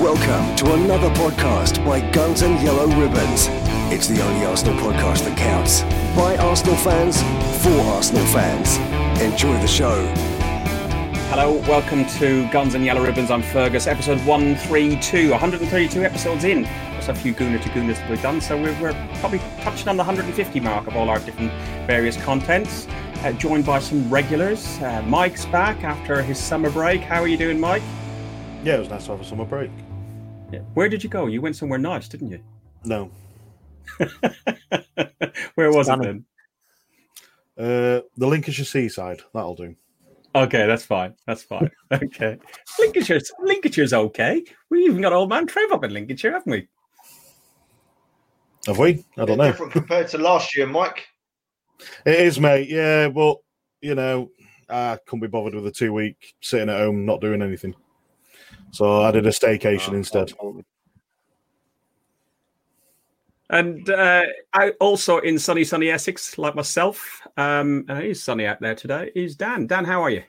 Welcome to another podcast by Guns and Yellow Ribbons. It's the only Arsenal podcast that counts. By Arsenal fans, for Arsenal fans. Enjoy the show. Hello, welcome to Guns and Yellow Ribbons. I'm Fergus, episode 132. 132 episodes in. Just a few Gooner to Gooners that we've done, so we're, we're, probably touching on the 150 mark of all our different various contents. Uh, joined by some regulars. Uh, Mike's back after his summer break. How are you doing, Mike? Yeah, it was nice to have a summer break. Yeah. Where did you go? You went somewhere nice, didn't you? No. Where was it then? Uh, the Lincolnshire seaside. That'll do. Okay, that's fine. That's fine. Okay. Lincolnshire's Lincolnshire's okay. We even got old man Trev up in Lincolnshire, haven't we? Have we? I don't know. Different compared to last year, Mike. It is, mate. Yeah, but you know, I couldn't be bothered with a two week sitting at home not doing anything. So I did a staycation Oh, instead. And uh, I also in sunny, sunny Essex, like myself. Um, and it is sunny out there today. Is Dan? Dan, how are you?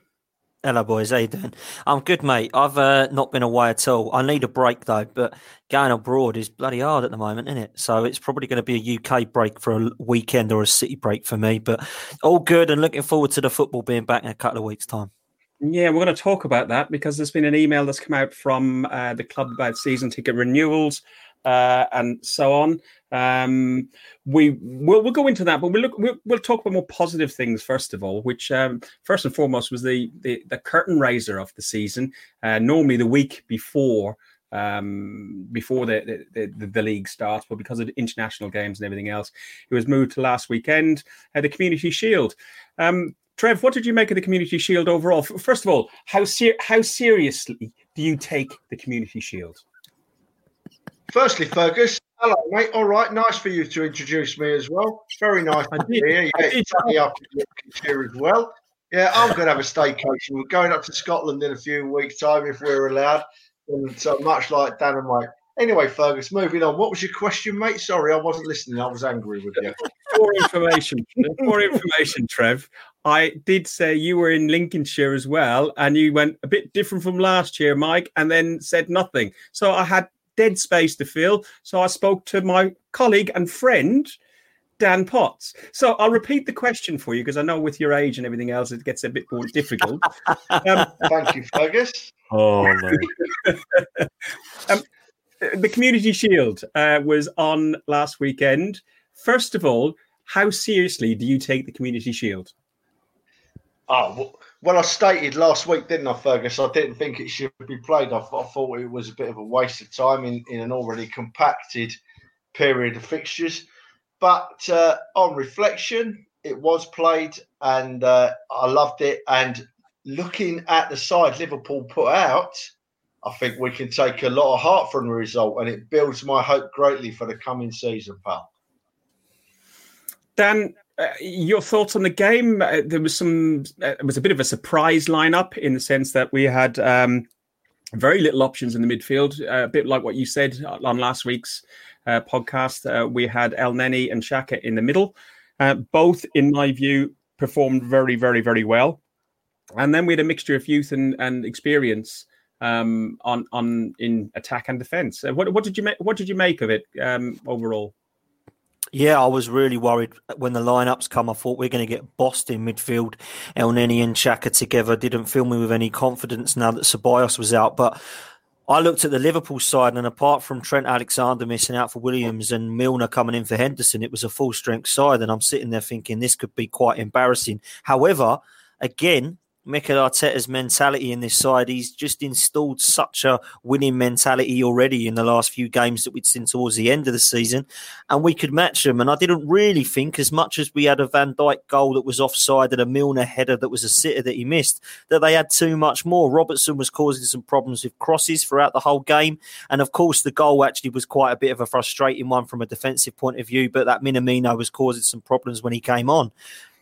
Hello, boys. How you doing? I'm good, mate. I've uh, not been away at all. I need a break though, but going abroad is bloody hard at the moment, isn't it? So it's probably going to be a UK break for a weekend or a city break for me. But all good, and looking forward to the football being back in a couple of weeks' time. Yeah, we're going to talk about that because there's been an email that's come out from uh, the club about season ticket renewals uh, and so on. Um, we will we'll go into that, but we'll look we'll, we'll talk about more positive things first of all. Which um, first and foremost was the, the the curtain raiser of the season. Uh, normally the week before um, before the the, the the league starts, but because of international games and everything else, it was moved to last weekend. Uh, the Community Shield. Um, Trev, what did you make of the Community Shield overall? First of all, how ser- how seriously do you take the Community Shield? Firstly, Fergus, hello, mate. All right, nice for you to introduce me as well. Very nice I to did. hear. You I get did. sunny up Lincolnshire as well. Yeah, I'm going to have a staycation. We're going up to Scotland in a few weeks' time if we're allowed. And so much like Dan and Mike. Anyway, Fergus, moving on. What was your question, mate? Sorry, I wasn't listening. I was angry with you. more information, more information, Trev, I did say you were in Lincolnshire as well, and you went a bit different from last year, Mike, and then said nothing. So I had dead space to fill. So I spoke to my colleague and friend. Dan Potts. So I'll repeat the question for you because I know with your age and everything else, it gets a bit more difficult. Um, Thank you, Fergus. Oh no. the Community Shield uh, was on last weekend. First of all, how seriously do you take the Community Shield? Oh, well, I stated last week, didn't I, Fergus? I didn't think it should be played. I, I thought it was a bit of a waste of time in, in an already compacted period of fixtures. But uh, on reflection, it was played and uh, I loved it. And looking at the side Liverpool put out, I think we can take a lot of heart from the result and it builds my hope greatly for the coming season, pal. Dan, uh, your thoughts on the game? Uh, there was some. Uh, it was a bit of a surprise lineup in the sense that we had um, very little options in the midfield. Uh, a bit like what you said on last week's uh, podcast. We had Elneny and Xhaka in the middle. Both, in my view, performed very, very, very well. And then we had a mixture of youth and, and experience um, on on in attack and defence. What, what did you make? What did you make of it um, overall? Yeah, I was really worried when the lineups come. I thought we are going to get bossed in midfield. Elneny and Xhaka together didn't fill me with any confidence now that Ceballos was out. But I looked at the Liverpool side, and apart from Trent Alexander missing out for Williams and Milner coming in for Henderson, it was a full strength side. And I'm sitting there thinking this could be quite embarrassing. However, again, Mikel Arteta's mentality in this side, he's just installed such a winning mentality already in the last few games that we'd seen towards the end of the season, and we could match them. And I didn't really think, as much as we had a Van Dijk goal that was offside and a Milner header that was a sitter that he missed, that they had too much more. Robertson was causing some problems with crosses throughout the whole game, and of course, the goal actually was quite a bit of a frustrating one from a defensive point of view. But that Minamino was causing some problems when he came on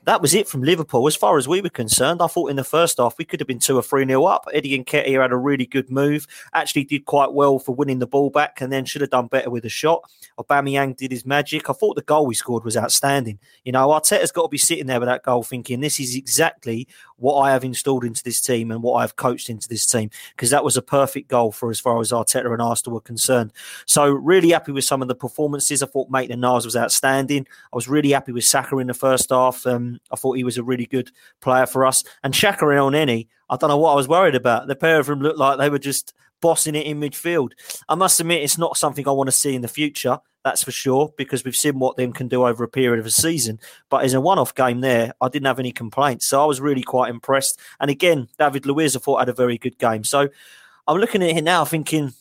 that was it from Liverpool. As far as we were concerned, I thought in the first half we could have been two or three nil up. Eddie Nketiah had a really good move, actually did quite well for winning the ball back, and then should have done better with a shot. Aubameyang did his magic. I thought the goal we scored was outstanding. You know, Arteta's got to be sitting there with that goal thinking this is exactly what I have installed into this team and what I've coached into this team because that was a perfect goal for as far as Arteta and Arsenal were concerned. So really happy with some of the performances. I thought Maitland-Niles was outstanding. I was really happy with Saka in the first half. Um, I thought he was a really good player for us. And Xhaka and Elneny, I don't know what I was worried about. The pair of them looked like they were just bossing it in midfield. I must admit, it's not something I want to see in the future. That's for sure, because we've seen what them can do over a period of a season. But as a one-off game there, I didn't have any complaints, so I was really quite impressed. And again, David Luiz, I thought had a very good game. So I'm looking at it now, thinking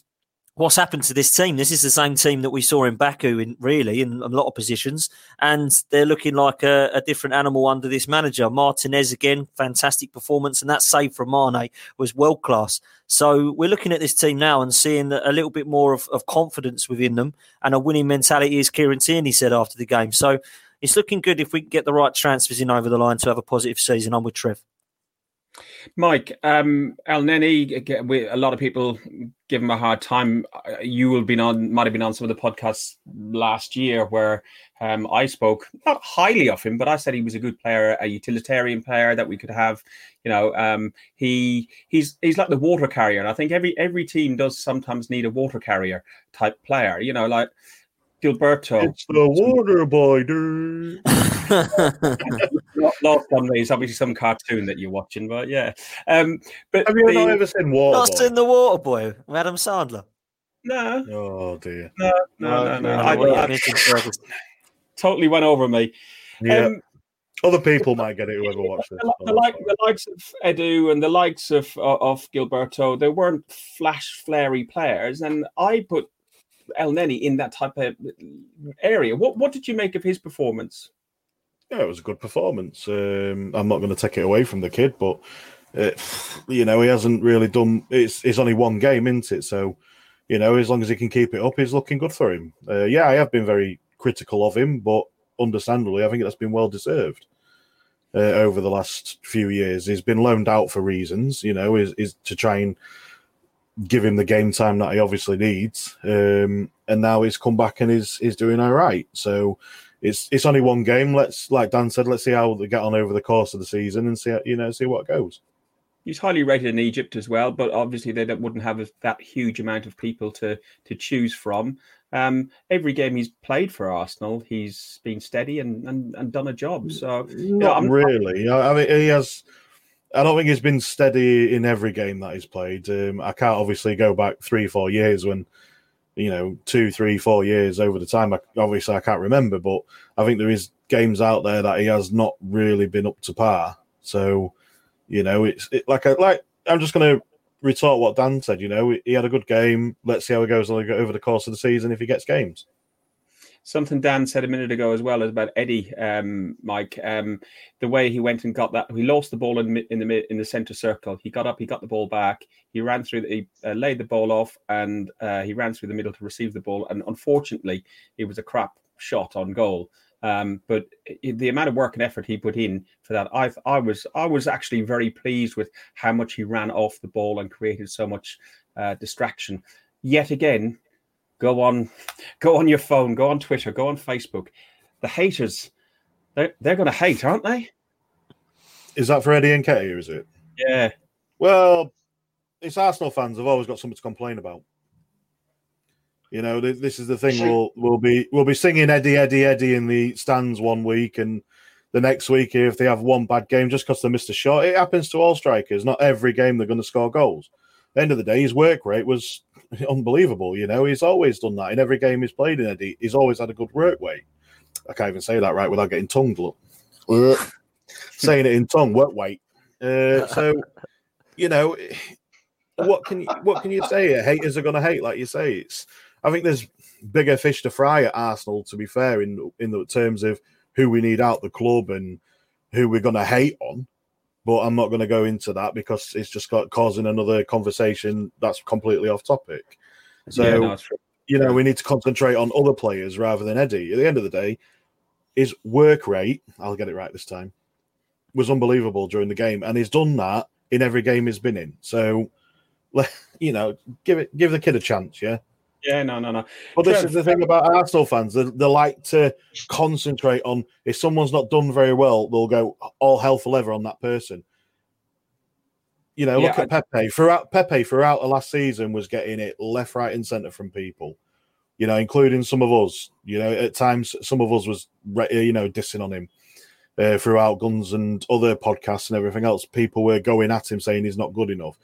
what's happened to this team? This is the same team that we saw in Baku, in really in a lot of positions, and they're looking like a, a, different animal under this manager. Martinez again, fantastic performance, and that save from Mane was world class. So we're looking at this team now and seeing a little bit more of, of confidence within them and a winning mentality, as Kieran Tierney said after the game. So it's looking good if we can get the right transfers in over the line to have a positive season. I'm with Trev. Mike, um, Elneny, a lot of people give him a hard time. Uh, you will be on, might have been on some of the podcasts last year where um, I spoke not highly of him, but I said he was a good player, a utilitarian player that we could have. You know, um, he he's he's like the water carrier, and I think every every team does sometimes need a water carrier type player. You know, like Gilberto. It's the water boy, dude. Lost on me is obviously some cartoon that you're watching, but yeah. Um, but have you the, not ever seen Water Lost in the Water Boy, Adam Sandler? No. Oh dear. No, no, no, no. I, I, I, totally went over me. Yeah. Um, other people might get it who ever watched it. The, the, like, the likes of Edu and the likes of of Gilberto, they weren't flash flary players, and I put Elneny in that type of area. What what did you make of his performance? Yeah, it was a good performance. Um, I'm not going to take it away from the kid, but uh, you know he hasn't really done. It's it's only one game, isn't it? So you know, as long as he can keep it up, he's looking good for him. Uh, yeah, I have been very critical of him, but understandably, I think that's been well deserved. Uh, over the last few years, he's been loaned out for reasons, you know, is, is to try and give him the game time that he obviously needs. Um, and now he's come back and he's he's doing all right. So it's it's only one game. Let's like Dan said, let's see how they get on over the course of the season and see you know see what goes. He's highly rated in Egypt as well, but obviously they wouldn't have that huge amount of people to to choose from. Um, every game he's played for Arsenal, he's been steady and and, and done a job. So not you know, really. I mean, he has I don't think he's been steady in every game that he's played. Um, I can't obviously go back three, four years when, you know, two, three, four years over the time. I, obviously, I can't remember, but I think there is games out there that he has not really been up to par. So, you know, it's it, like I, like I'm just going to retort what Dan said. You know, he had a good game. Let's see how it goes over the course of the season if he gets games something Dan said a minute ago as well is about Eddie, um, Mike. Um, the way he went and got that, he lost the ball in, in the in the center circle. He got up, he got the ball back, he ran through, the, he uh, laid the ball off, and uh, he ran through the middle to receive the ball. And unfortunately, it was a crap shot on goal. Um, but the amount of work and effort he put in for that, I I was I was actually very pleased with how much he ran off the ball and created so much uh, distraction. Yet again, go on go on your phone go on twitter go on facebook. The haters they're, they're going to hate aren't they? Is that for eddie and Nketiah, is it? Yeah. Well it's arsenal fans have always got something to complain about. You know this is the thing we'll we'll be we'll be singing eddie eddie eddie in the stands one week and the next week if they have one bad game just because they missed a shot it happens to all strikers. Not every game they're going to score goals. The end of the day, his work rate was unbelievable. You know, he's always done that in every game he's played in. Eddie, he's always had a good work rate. I can't even say that right without getting tongue. Saying it in tongue, work weight. Uh, so, you know, what can you what can you say? Haters are going to hate, like you say. It's. I think there's bigger fish to fry at Arsenal. To be fair, in in the terms of who we need out the club and who we're going to hate on but I'm not going to go into that because it's just got causing another conversation that's completely off topic. So, yeah, no, you know, we need to concentrate on other players rather than Eddie. At the end of the day, his work rate, I'll get it right this time, was unbelievable during the game, and he's done that in every game he's been in. So, you know, give it, give the kid a chance, yeah. Yeah, no, no, no. But this is the thing about Arsenal fans. They, they like to concentrate on if someone's not done very well, they'll go all hell for leather on that person. You know, look Yeah, at Pepe. Throughout Pepe throughout the last season was getting it left, right, and centre from people. You know, including some of us. You know, at times some of us was re- you know dissing on him uh, throughout Guns and other podcasts and everything else. People were going at him saying he's not good enough.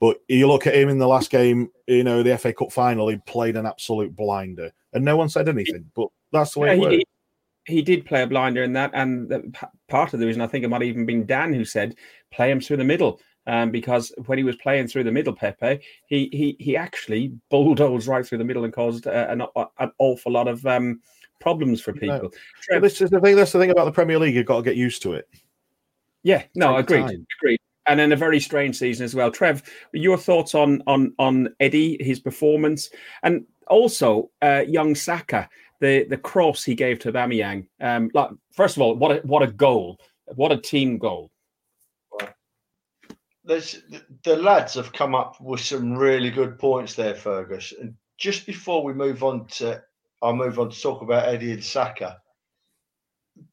But you look at him in the last game, you know, the FA Cup final, he played an absolute blinder, and no one said anything. But that's the way Yeah, it he, works. he- he did play a blinder in that, and the, part of the reason I think it might have even been Dan who said play him through the middle, um, because when he was playing through the middle, Pepe, he he he actually bulldozed right through the middle and caused uh, an, an awful lot of um, problems for people. But Trev- this is the thing. That's the thing about the Premier League. You've got to get used to it. Yeah, no, Take agreed, agreed. And then a very strange season as well. Trev, your thoughts on on on Eddie, his performance, and also uh, young Saka, the the cross he gave to Bamiyang. Um, like first of all, what a, what a goal! What a team goal! There's the lads have come up with some really good points there, Fergus. And just before we move on to, I'll move on to talk about Eddie and Saka.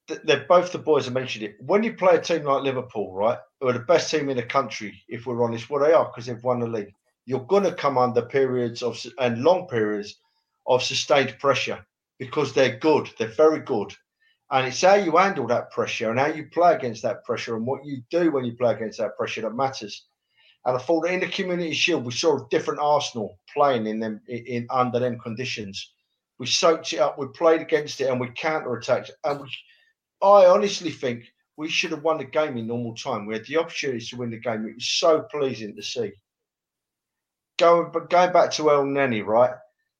Th- They're both the boys. I mentioned it. When you play a team like Liverpool, right, who are the best team in the country, if we're honest, well, they are because they've won the league. You're going to come under periods of and long periods of sustained pressure because they're good. They're very good. And it's how you handle that pressure and how you play against that pressure and what you do when you play against that pressure that matters. And I thought that in the Community Shield, we saw a different Arsenal playing in them in, in under them conditions. We soaked it up, we played against it, and we counter attacked. And we, I honestly think we should have won the game in normal time. We had the opportunity to win the game. It was so pleasing to see. Going, but going back to Elneny, right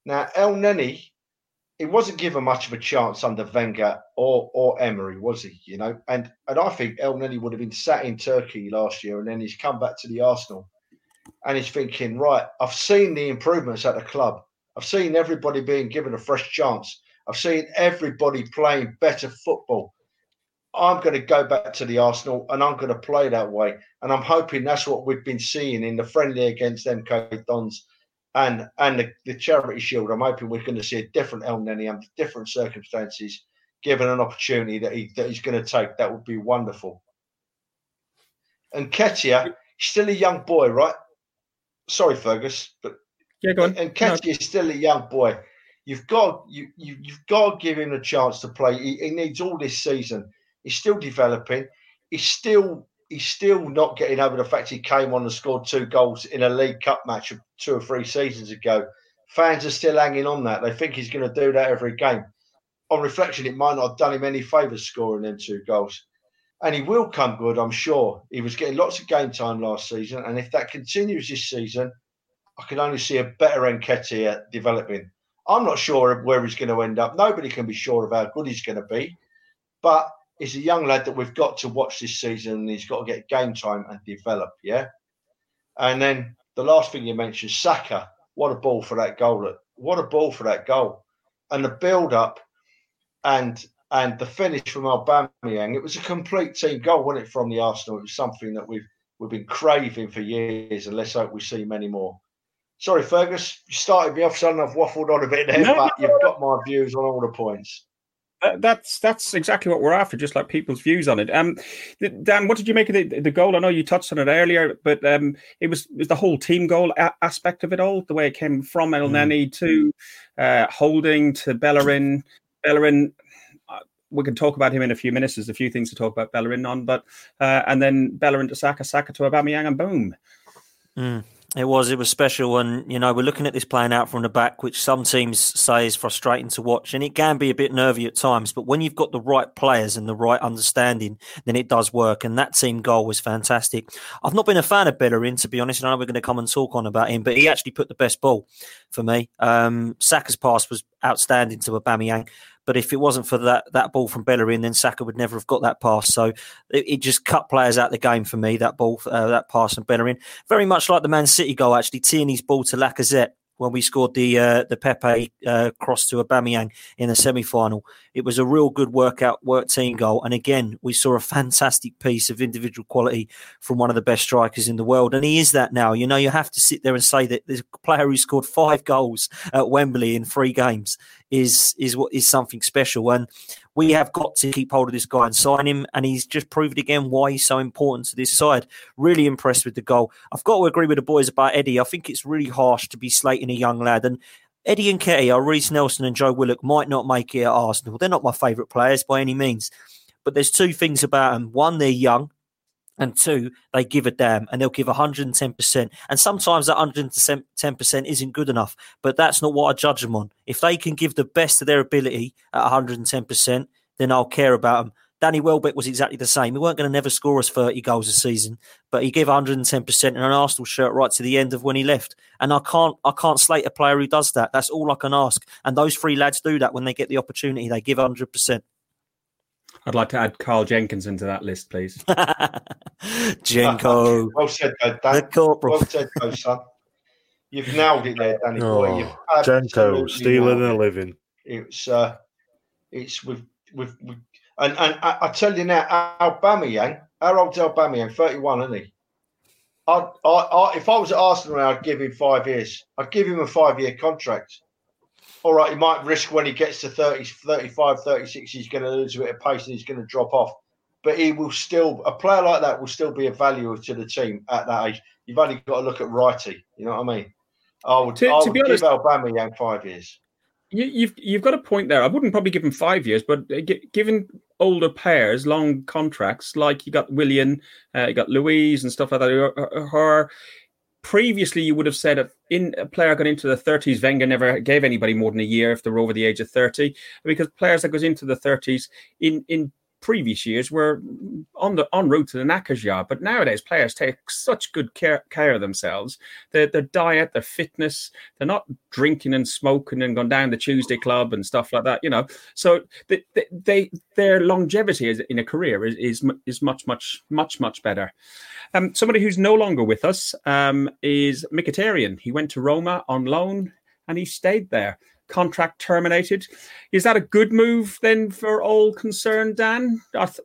now, Elneny he wasn't given much of a chance under Wenger or or Emery, was he? You know, and and I think Elneny would have been sat in Turkey last year, and then he's come back to the Arsenal, and he's thinking, right, I've seen the improvements at the club. I've seen everybody being given a fresh chance. I've seen everybody playing better football. I'm going to go back to the Arsenal and I'm going to play that way. And I'm hoping that's what we've been seeing in the friendly against MK Dons and and the, the charity shield. I'm hoping we're going to see a different Elneny under different circumstances, given an opportunity that he that he's going to take. That would be wonderful. Nketiah, still a young boy, right? Sorry, Fergus, but Yeah, go on. Nketiah is still a young boy. You've got you, you you've got to give him a chance to play. He, he needs all this season. He's still developing. He's still he's still not getting over the fact he came on and scored two goals in a League Cup match two or three seasons ago. Fans are still hanging on that. They think he's going to do that every game. On reflection, it might not have done him any favours scoring them two goals. And he will come good, I'm sure. He was getting lots of game time last season. And if that continues this season, I can only see a better Nketiah developing. I'm not sure where he's going to end up. Nobody can be sure of how good he's going to be. But he's a young lad that we've got to watch this season and he's got to get game time and develop. Yeah. And then the last thing you mentioned, Saka. What a ball for that goal. What a ball for that goal. And the build up and and the finish from Aubameyang, it was a complete team goal, wasn't it, from the Arsenal? It was something that we've we've been craving for years, and let's hope we see many more. Sorry, Fergus, you started me off, son. I've waffled on a bit there, No, but no, you've got my views on all the points. That- that's that's exactly what we're after, just like people's views on it. Um, Dan, what did you make of the, the goal? I know you touched on it earlier, but um, it was it was the whole team goal a- aspect of it all, the way it came from El Mm. To uh, Holding to Bellerin. Bellerin, uh, we can talk about him in a few minutes. There's a few things to talk about Bellerin on, but uh, and then Bellerin to Saka, Saka to Aubameyang, and boom. Mm, it was. It was special, and you know we're looking at this playing out from the back, which some teams say is frustrating to watch, and it can be a bit nervy at times. But when you've got the right players and the right understanding, then it does work. And that team goal was fantastic. I've not been a fan of Bellerin, to be honest. And I know we're going to come and talk on about him, but he actually put the best ball for me. Um, Saka's pass was outstanding to Aubameyang. But if it wasn't for that that ball from Bellerin, then Saka would never have got that pass. So it, it just cut players out of the game for me. That ball, uh, that pass from Bellerin, very much like the Man City goal. Actually, Tierney's ball to Lacazette when we scored the uh, the Pepe uh, cross to Aubameyang in the semi final. It was a real good workout work team goal, and again we saw a fantastic piece of individual quality from one of the best strikers in the world, and he is that now. You know, you have to sit there and say that the player who scored five goals at Wembley in three games is is what is something special. And We have got to keep hold of this guy and sign him, and he's just proved again why he's so important to this side. Really impressed with the goal. I've got to agree with the boys about Eddie. I think it's really harsh to be slating a young lad, and Eddie and Nketiah, Reiss Nelson, and Joe Willock might not make it at Arsenal. They're not my favourite players by any means, but there's two things about them. One, they're young and two, they give a damn and they'll give 110%. And sometimes that 110% isn't good enough, but that's not what I judge them on. If they can give the best of their ability at 110%, then I'll care about them. Danny Welbeck was exactly the same. He weren't going to never score us 30 goals a season, but he gave 110% in an Arsenal shirt right to the end of when he left. And I can't I can't slate a player who does that. That's all I can ask. And those three lads do that when they get the opportunity. They give 100%. I'd like to add Carl Jenkinson into that list, please. Jenko. well said, though, Dan. The corporal. Well said, though, son. You've nailed it there, Danny boy. Oh, You've Jenko, stealing a living. It's uh, it's with with, with and and I, I tell you now, Aubameyang, how old's Aubameyang? Thirty one, isn't he? I, I, I, if I was at Arsenal, I'd give him five years. I'd give him a five year contract. All right, he might risk when he gets to 30, 35, 36, he's going to lose a bit of pace and he's going to drop off. But he will still, a player like that will still be a value to the team at that age. You've only got to look at Wrighty. You know what I mean? I would, To- I to would be give honest- Aubameyang five years. You, you've you've got a point there. I wouldn't probably give him five years, but uh, given older pairs long contracts, like you got Willian, uh, you got Luiz and stuff like that, who are- who are- previously you would have said if in a player got into the 30s, Wenger never gave anybody more than a year if they were over the age of 30, because players that goes into the 30s in in previous years were on the en route to the knackers yard. But nowadays, players take such good care, care of themselves. Their, their diet, their fitness, they're not drinking and smoking and going down the Tuesday club and stuff like that. You know, so they, they, their longevity in a career is, is is much much much much better. Um, somebody who's no longer with us um, is Mkhitaryan. He went to Roma on loan and he stayed there. Contract terminated. Is that a good move then for all concerned, Dan? I, th-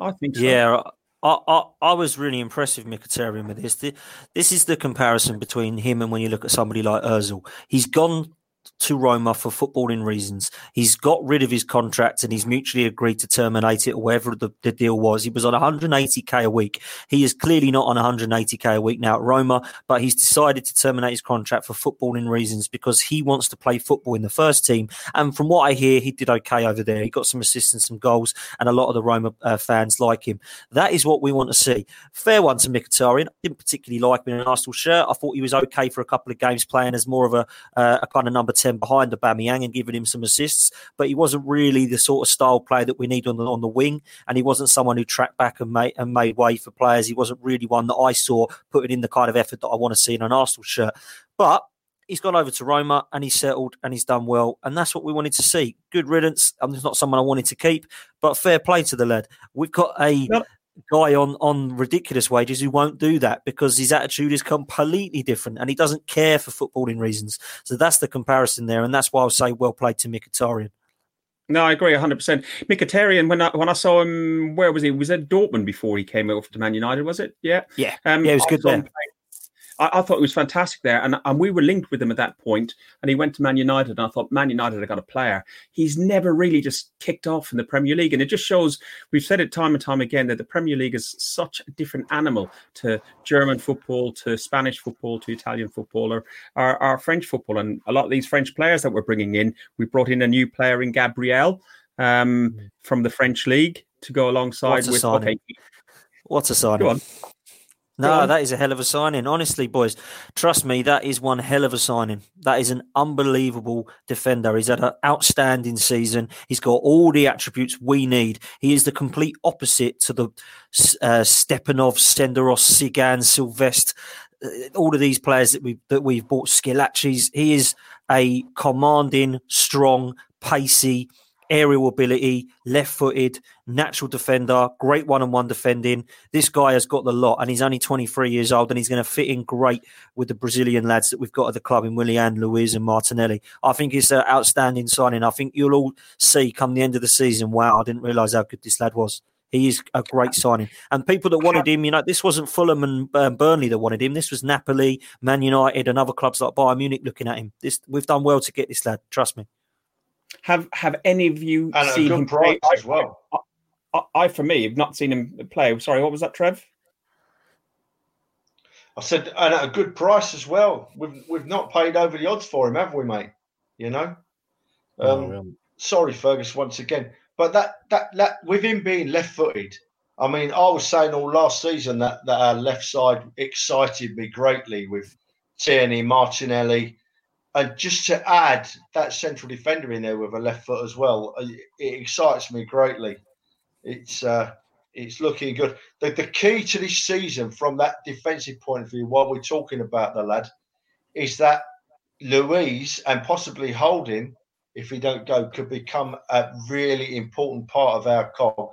I think so. Yeah, I, I, I was really impressed with Mkhitaryan with this. The- This is the comparison between him and when you look at somebody like Özil. He's gone to Roma for footballing reasons. He's got rid of his contract and he's mutually agreed to terminate it, or whatever the, the deal was. He was on 180k a week. He is clearly not on 180k a week now at Roma, but he's decided to terminate his contract for footballing reasons because he wants to play football in the first team. And from what I hear, he did okay over there. He got some assists and some goals, and a lot of the Roma uh, fans like him. That is what we want to see. Fair one to Mkhitaryan. I didn't particularly like him in an Arsenal shirt. I thought he was okay for a couple of games playing as more of a, uh, a kind of number 10 behind the Bamiyang and giving him some assists, but he wasn't really the sort of style player that we need on the, on the wing. And he wasn't someone who tracked back and made, and made way for players. He wasn't really one that I saw putting in the kind of effort that I want to see in an Arsenal shirt. But he's gone over to Roma and he's settled and he's done well. And that's what we wanted to see. Good riddance. I'm he's not someone I wanted to keep, but fair play to the lad. We've got a Well- guy on, on ridiculous wages who won't do that because his attitude is completely different and he doesn't care for footballing reasons. So that's the comparison there. And that's why I'll say well played to Mkhitaryan. No, I agree 100%. Mkhitaryan, when I, when I saw him, where was he? Was at Dortmund before he came over to Man United, was it? Yeah. Yeah. Um, Yeah, he was I good saw him there. play. I, I thought he was fantastic there. And, and we were linked with him at that point, And he went to Man United. And I thought, Man United have got a player. He's never really just kicked off in the Premier League. And it just shows, we've said it time and time again, that the Premier League is such a different animal to German football, to Spanish football, to Italian football, or, or French football. And a lot of these French players that we're bringing in, we brought in a new player in Gabriel um, from the French league to go alongside What's a with. signing. Okay, What a signing. No, that is a hell of a signing. Honestly, boys, trust me, that is one hell of a signing. That is an unbelievable defender. He's had an outstanding season. He's got all the attributes we need. He is the complete opposite to the uh, Stepanov, Senderos, Cygan, Sylvestre, uh, all of these players that we that we've bought. Skilachis. He is a commanding, strong, pacey, aerial ability, left-footed, natural defender, great one-on-one defending. This guy has got the lot, and he's only 23 years old, and he's going to fit in great with the Brazilian lads that we've got at the club in Willian, Luiz, and Martinelli. I think it's an outstanding signing. I think you'll all see come the end of the season. Wow, I didn't realise how good this lad was. He is a great signing. And people that wanted him, you know, this wasn't Fulham and um, Burnley that wanted him. This was Napoli, Man United, and other clubs like Bayern Munich looking at him. This we've done well to get this lad. Trust me. Have have any of you and seen a good him play? as well. I, I, for me, have not seen him play. Sorry, what was that, Trev? I said, and at a good price as well. We've we've not paid over the odds for him, have we, mate? You know. Um, No, um, sorry, Fergus, once again. But that that that with him being left-footed, I mean, I was saying all last season that that our left side excited me greatly with Tierney, Martinelli, and just to add that central defender in there with a left foot as well, uh, it excites me greatly. It's uh, it's looking good. The, the key to this season, from that defensive point of view, while we're talking about the lad, is that Luiz and possibly Holding, if he don't go, could become a really important part of our cog,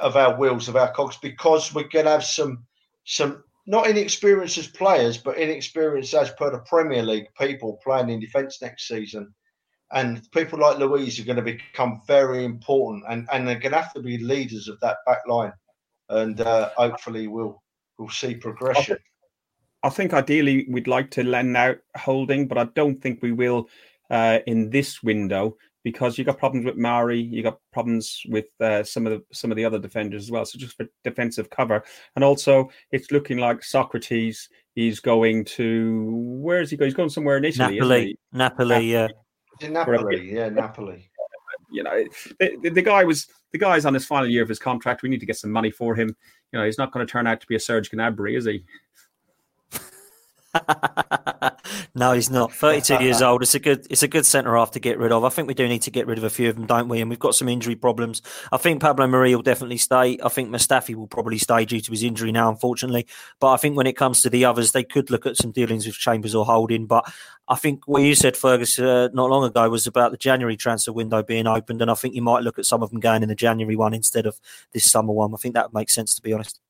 of our wheels, of our cogs, because we're going to have some some not inexperienced as players, but inexperienced as per the Premier League people playing in defence next season. And people like Luiz are going to become very important, and, and they're going to have to be leaders of that back line. And uh, hopefully, we'll we'll see progression. I think ideally we'd like to lend out holding, but I don't think we will uh, in this window because you got problems with Mari, you got problems with uh, some of the some of the other defenders as well. So just for defensive cover, and also it's looking like Sokratis is going to where is he going? He's going somewhere in Italy. isn't Napoli, he? Napoli, yeah. In Napoli, yeah, Napoli. You know, the, the- the guy was the guy's on his final year of his contract. We need to get some money for him. You know, he's not going to turn out to be a Serge Gnabry, is he? no, he's not. Thirty-two years old. It's a good. It's a good centre half to get rid of. I think we do need to get rid of a few of them, don't we? And we've got some injury problems. I think Pablo Mari will definitely stay. I think Mustafi will probably stay due to his injury now, unfortunately. But I think when it comes to the others, they could look at some dealings with Chambers or Holding. But I think what you said, Fergus, uh, not long ago was about the January transfer window being opened, and I think you might look at some of them going in the January one instead of this summer one. I think that makes sense, to be honest.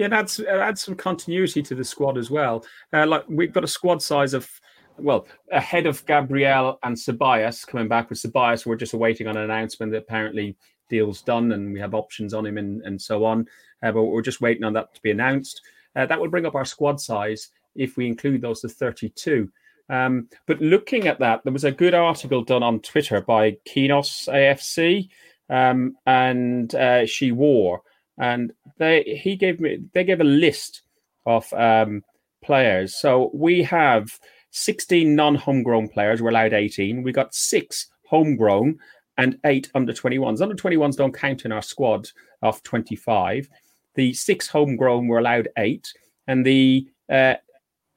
Yeah, and adds adds some continuity to the squad as well. Uh, like we've got a squad size of well ahead of Gabriel and Ceballos coming back with Ceballos. We're just awaiting on an announcement that apparently deal's done and we have options on him and, and so on. Uh, but we're just waiting on that to be announced. Uh, that will bring up our squad size if we include those to 32. Um, but looking at that, there was a good article done on Twitter by Kinos AFC um, and uh, She Wore and they he gave me they gave a list of um, players. So we have 16 non-homegrown players. We're allowed 18. We got six homegrown and eight under 21s. Under 21s don't count in our squad of 25. The six homegrown were allowed eight, and the uh,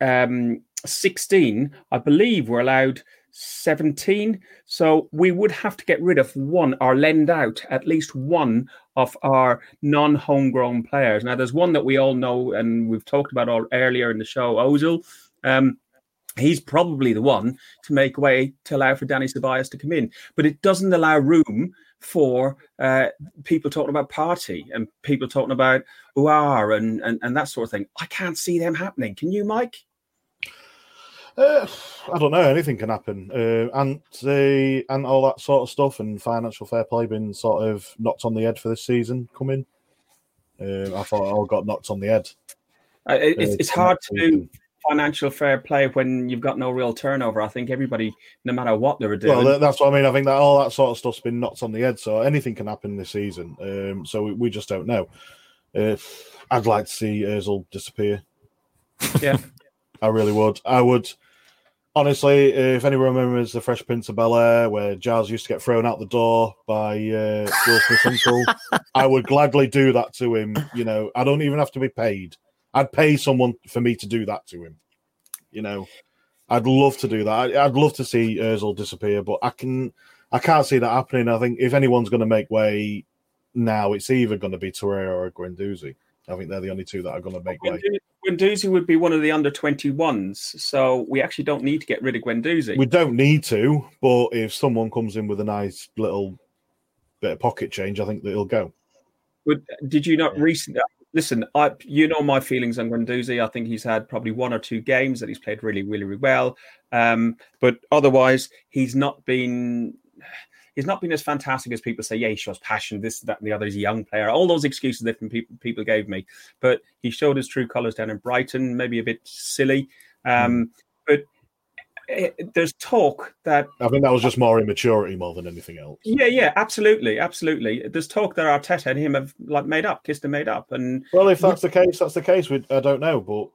um, 16, I believe, were allowed 17. So we would have to get rid of one or lend out at least one of our non homegrown players. Now, there's one that we all know and we've talked about all earlier in the show, Ozil. Um, he's probably the one to make way to allow for Danny Ceballos to come in, but it doesn't allow room for uh, people talking about Partey and people talking about Aouar and, and, and that sort of thing. I can't see them happening. Can you, Mike? Uh, I don't know. Anything can happen, uh, and the and all that sort of stuff, and financial fair play being sort of knocked on the head for this season coming. Uh, I thought it all got knocked on the head. Uh, it's, uh, it's hard to do financial fair play when you've got no real turnover. I think everybody, no matter what they were doing, Well, that's what I mean. I think that all that sort of stuff's been knocked on the head, so anything can happen this season. Um, so we, we just don't know. Uh, I'd like to see Özil disappear. Yeah. I really would. I would. Honestly, if anyone remembers the Fresh Prince of Bel Air, where Giles used to get thrown out the door by uh, Will Smith's uncle, I would gladly do that to him. You know, I don't even have to be paid. I'd pay someone for me to do that to him. You know, I'd love to do that. I'd love to see Özil disappear, but I can, I can't see that happening. I think if anyone's going to make way now, it's either going to be Torreira or Guendouzi. I think they're the only two that are going to make way. Guendouzi would be one of the under 21s. So we actually don't need to get rid of Guendouzi. We don't need to, but if someone comes in with a nice little bit of pocket change, I think that he'll go. But did you not Yeah. recently? Listen, I you know my feelings on Guendouzi. I think he's had probably one or two games that he's played really, really, really well. Um, but otherwise, he's not been he's not been as fantastic as people say. Yeah, he shows passion, this, that, and the other. He's a young player. All those excuses that people people gave me, but he showed his true colours down in Brighton. Maybe a bit silly, um, but it, there's talk that I think that was just more immaturity more than anything else. yeah, yeah, absolutely, absolutely. There's talk that Arteta and him have like made up, kissed and made up, and Well, if that's the case, that's the case. We, I don't know, but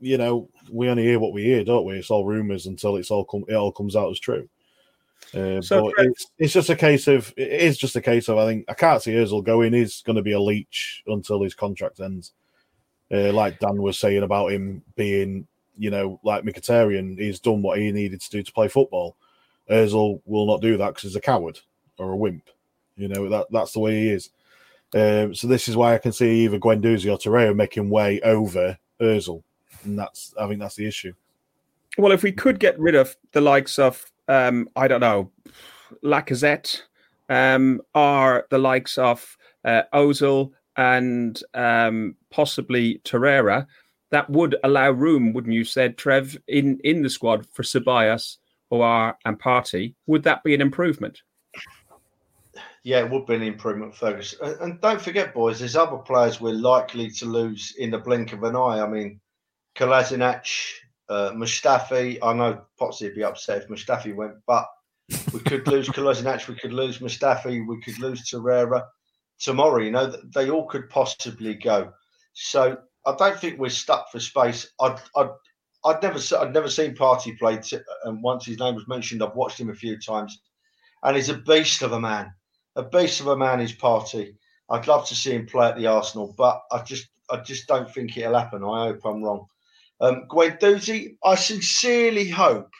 you know, we only hear what we hear, don't we? It's all rumors until it's all come, it all comes out as true. Uh, So, but it's, it's just a case of it is just a case of I think I can't see Özil going. He's going to be a leech until his contract ends. Uh, like Dan was saying about him being, you know, like Mkhitaryan, he's done what he needed to do to play football. Özil will not do that because he's a coward or a wimp. You know that that's the way he is. Um, so this is why I can see either Guendouzi or Torreira making way over Özil, and that's I think that's the issue. well, if we could get rid of the likes of um, I don't know, Lacazette, um, or the likes of uh, Ozil and um, possibly Torreira, that would allow room, wouldn't you? Said Trev in in the squad for Ceballos or and Partey. Would that be an improvement? Yeah, it would be an improvement, Fergus. And, and don't forget, boys, there's other players we're likely to lose in the blink of an eye. I mean, Kolasinac, uh, Mustafi. I know Potsy would be upset if Mustafi went, but we could lose Kolasinac, we could lose Mustafi, we could lose Torreira tomorrow. You know, they all could possibly go. So I don't think we're stuck for space. I'd, I'd, I'd never, I'd never seen Partey play, t- and once his name was mentioned, I've watched him a few times, and he's a beast of a man a beast of a man is Partey. I'd love to see him play at the Arsenal, but I just I just don't think it'll happen. I hope I'm wrong. Um, Guendouzi, I sincerely hope,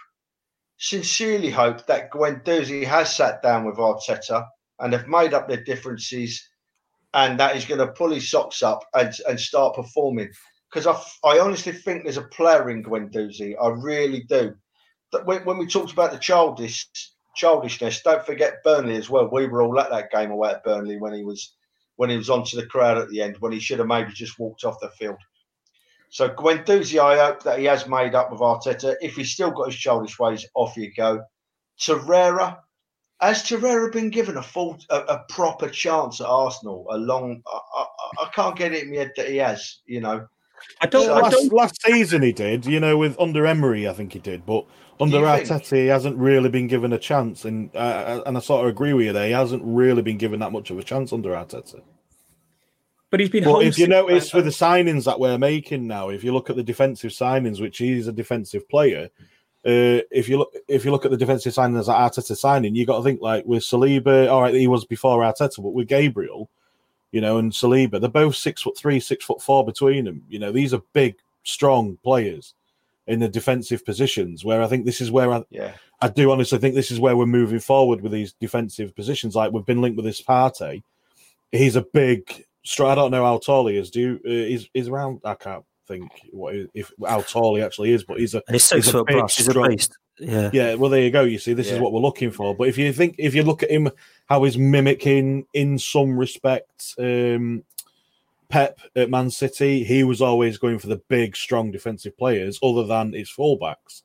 sincerely hope that Guendouzi has sat down with Arteta and have made up their differences, and that he's going to pull his socks up and, and start performing. Because I honestly think there's a player in Guendouzi. I really do. When, when we talked about the childish childishness. Don't forget Burnley as well. We were all at that game away at Burnley when he was when he was onto the crowd at the end when he should have maybe just walked off the field. So Guendouzi, I hope that he has made up with Arteta. If he's still got his childish ways, off you go. Torreira, has Torreira been given a full, a, a proper chance at Arsenal? A long, I, I, I can't get it in my head that he has. You know, I don't. So I last, don't. last season he did, you know, with under Emery, I think he did, but under Do you think? Arteta, he hasn't really been given a chance, and uh, and I sort of agree with you there. He hasn't really been given that much of a chance under Arteta. But he's been. But if you notice with the signings that we're making now, if you look at the defensive signings, which he's a defensive player, uh, if you look if you look at the defensive signings that Arteta signing, you got to think like with Saliba. All right, he was before Arteta, but with Gabriel, you know, and Saliba, they're both six foot three, six foot four between them. You know, these are big, strong players in the defensive positions. Where I think this is where I, yeah, I do honestly think this is where we're moving forward with these defensive positions. Like we've been linked with this Partey. He's a big, strong. I don't know how tall he is. Do you? Uh, he's he's around. I can't think what if how tall he actually is, but he's a He's six He's a foot big, plus. He's a beast. Yeah. yeah. Well, there you go. You see, this is what we're looking for. But if you think, if you look at him, how he's mimicking in some respects. Um, Pep at Man City, he was always going for the big, strong defensive players, other than his fullbacks.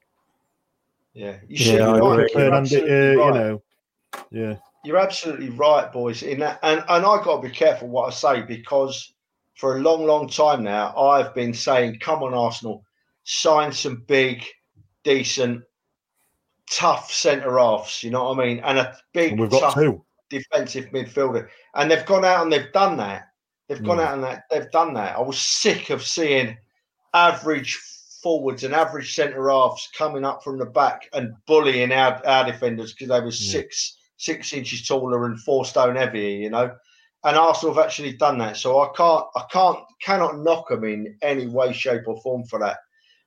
yeah. You Yeah, should I be right. agree. You're And, uh, absolutely you know, yeah. You're absolutely right, boys. In that, and and I got to be careful what I say because for a long, long time now, I've been saying, "Come on, Arsenal, sign some big, decent, tough centre halves." You know what I mean? And a big, And we've got two. defensive midfielder. And they've gone out and they've done that. They've gone Mm. out and that they've done that. I was sick of seeing average forwards and average centre halves coming up from the back and bullying our, our defenders because they were Yeah. six six inches taller and four stone heavier, you know. And Arsenal have actually done that. So I can't I can't cannot knock them in any way, shape or form for that.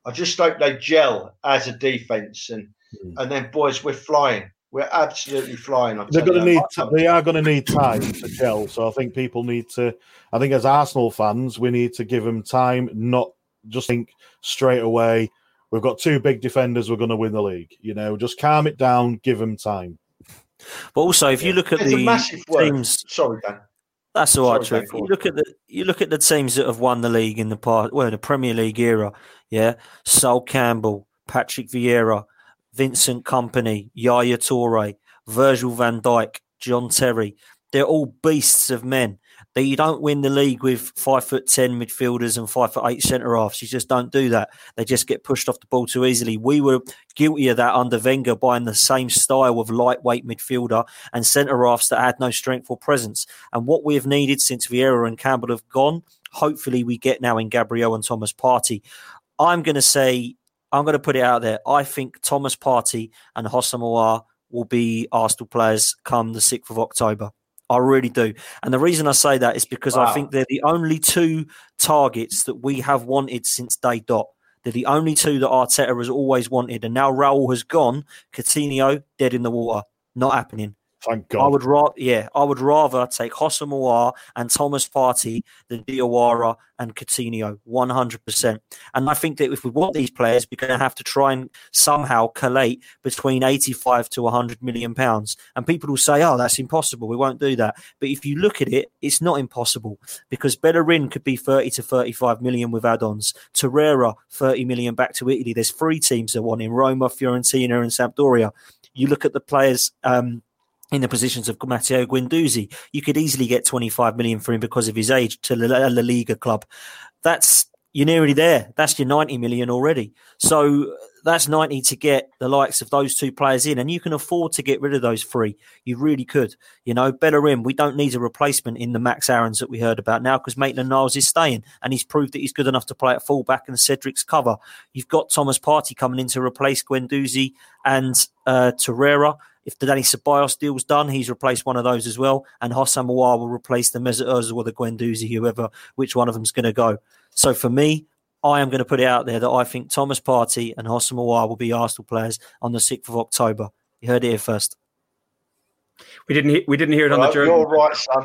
I just hope they gel as a defence and Mm. and then boys, we're flying. We're absolutely flying. I They're going to need. They are going to need time to gel. So I think people need to. I think as Arsenal fans, we need to give them time, not just think straight away. We've got two big defenders. We're going to win the league. You know, just calm it down. Give them time. But also, if you look at It's the teams, Sorry, Dan. that's all right, Sorry. You look at the you look at the teams that have won the league in the past, well, the Premier League era. Yeah, Sol Campbell, Patrick Vieira, Vincent Kompany, Yaya Toure, Virgil van Dijk, John Terry. They're all beasts of men. That you don't win the league with five foot ten midfielders and five foot eight centre halves. You just don't do that. They just get pushed off the ball too easily. We were guilty of that under Wenger buying the same style of lightweight midfielder and centre halves that had no strength or presence. And what we have needed since Vieira and Campbell have gone, hopefully we get now in Gabriel and Thomas Partey. I'm going to say, I'm going to put it out there. I think Thomas Partey and Houssem will be Arsenal players come the 6th of October. I really do. And the reason I say that is because wow. I think they're the only two targets that we have wanted since day dot. They're the only two that Arteta has always wanted. And now Raul has gone. Coutinho, dead in the water. Not happening. Thank God. I would rather, yeah, I would rather take Houssem and Thomas Partey than Diawara and Coutinho, one hundred percent. And I think that if we want these players, we're going to have to try and somehow collate between eighty-five to hundred million pounds. And people will say, "Oh, that's impossible. We won't do that." But if you look at it, it's not impossible because Bellerin could be thirty to thirty-five million with add-ons. Torreira, thirty million back to Italy. There's three teams that want in Roma, Fiorentina, and Sampdoria. You look at the players. Um, in the positions of Matteo Guendouzi. You could easily get 25 million for him because of his age to La, La Liga club. That's you're nearly there. That's your 90 million already. So that's 90 to get the likes of those two players in, and you can afford to get rid of those three. You really could. You know, Bellerin, we don't need a replacement in the Max Aarons that we heard about now because Maitland Niles is staying, and he's proved that he's good enough to play at fullback and Cedric's cover. You've got Thomas Partey coming in to replace Guendouzi and uh, Torreira. If the Dani Ceballos deal's done, he's replaced one of those as well. And Houssem Aouar will replace the Mesut Ozil or the Guendouzi, whoever, which one of them's going to go. So for me, I am going to put it out there that I think Thomas Partey and Houssem Aouar will be Arsenal players on the 6th of October. You heard it here first. We didn't. we didn't hear it on well, the journey. You're right, son.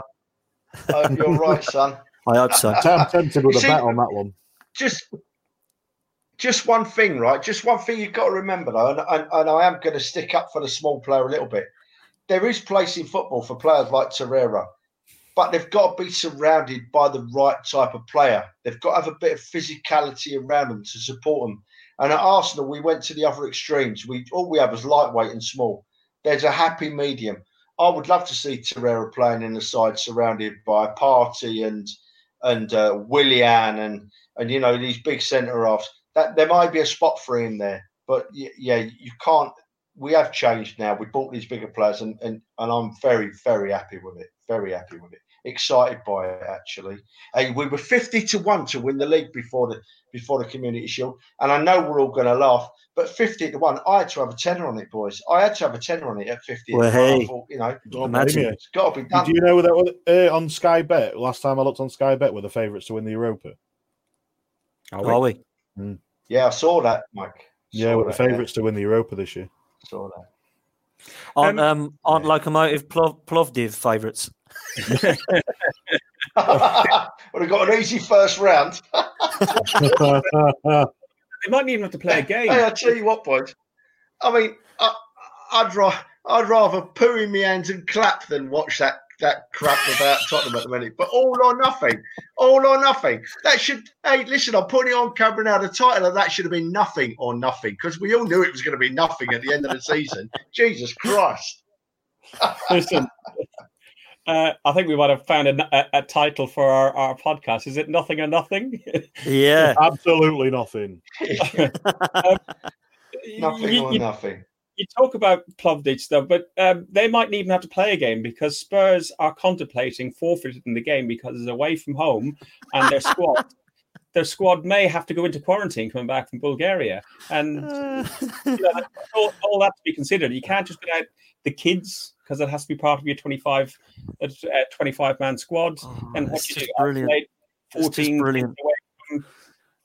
Uh, you're right, son. I hope so. I'm tempted with a bet on that one. Just just one thing, right? Just one thing you've got to remember, though, and, and, and I am going to stick up for the small player a little bit. There is place in football for players like Torreira, but they've got to be surrounded by the right type of player. They've got to have a bit of physicality around them to support them. And at Arsenal, we went to the other extremes. We all we have is lightweight and small. There's a happy medium. I would love to see Torreira playing in the side, surrounded by Partey and and uh, Willian and and you know these big centre halves that there might be a spot for him there. But yeah, you can't. We have changed now. We bought these bigger players, and and, and I'm very very happy with it. Very happy with it. Excited by it actually. Hey, we were fifty to one to win the league before the before the Community Shield, and I know we're all going to laugh. But fifty to one, I had to have a tenner on it, boys. I had to have a tenner on it at fifty. Well, hey, thought, you know, imagine it's got to be done. Do you know that uh, on Sky Bet? Last time I looked on Sky Bet, were the favourites to win the Europa. Are we? Are we? Mm. Yeah, I saw that, Mike. Saw yeah, we're the favourites yeah. to win the Europa this year. Saw that. Aren't um, um aren't yeah. Lokomotiv Plov, Plovdiv favourites? well, they've got an easy first round. they might even have to play a game. Hey, I tell you what, boys. I mean, I, would ra- I'd rather poo in my hands and clap than watch that that crap about Tottenham at the minute. But all or nothing, all or nothing. That should. Hey, listen, I'm putting it on camera now. The title of that should have been nothing or nothing because we all knew it was going to be nothing at the end of the season. Jesus Christ! listen. Uh, I think we might have found a, a, a, title for our, our podcast. Is it nothing or nothing? Yeah, absolutely nothing. um, nothing you, or you, nothing you talk about Plovdiv though, but um, they might even have to play a game because Spurs are contemplating forfeiting the game because it's away from home and their squad. their squad may have to go into quarantine coming back from Bulgaria, and you know, all, all, that to be considered. You can't just put out the kids because it has to be part of your 25, uh, 25 man squad. Oh, and what you do, brilliant. 14 brilliant. Away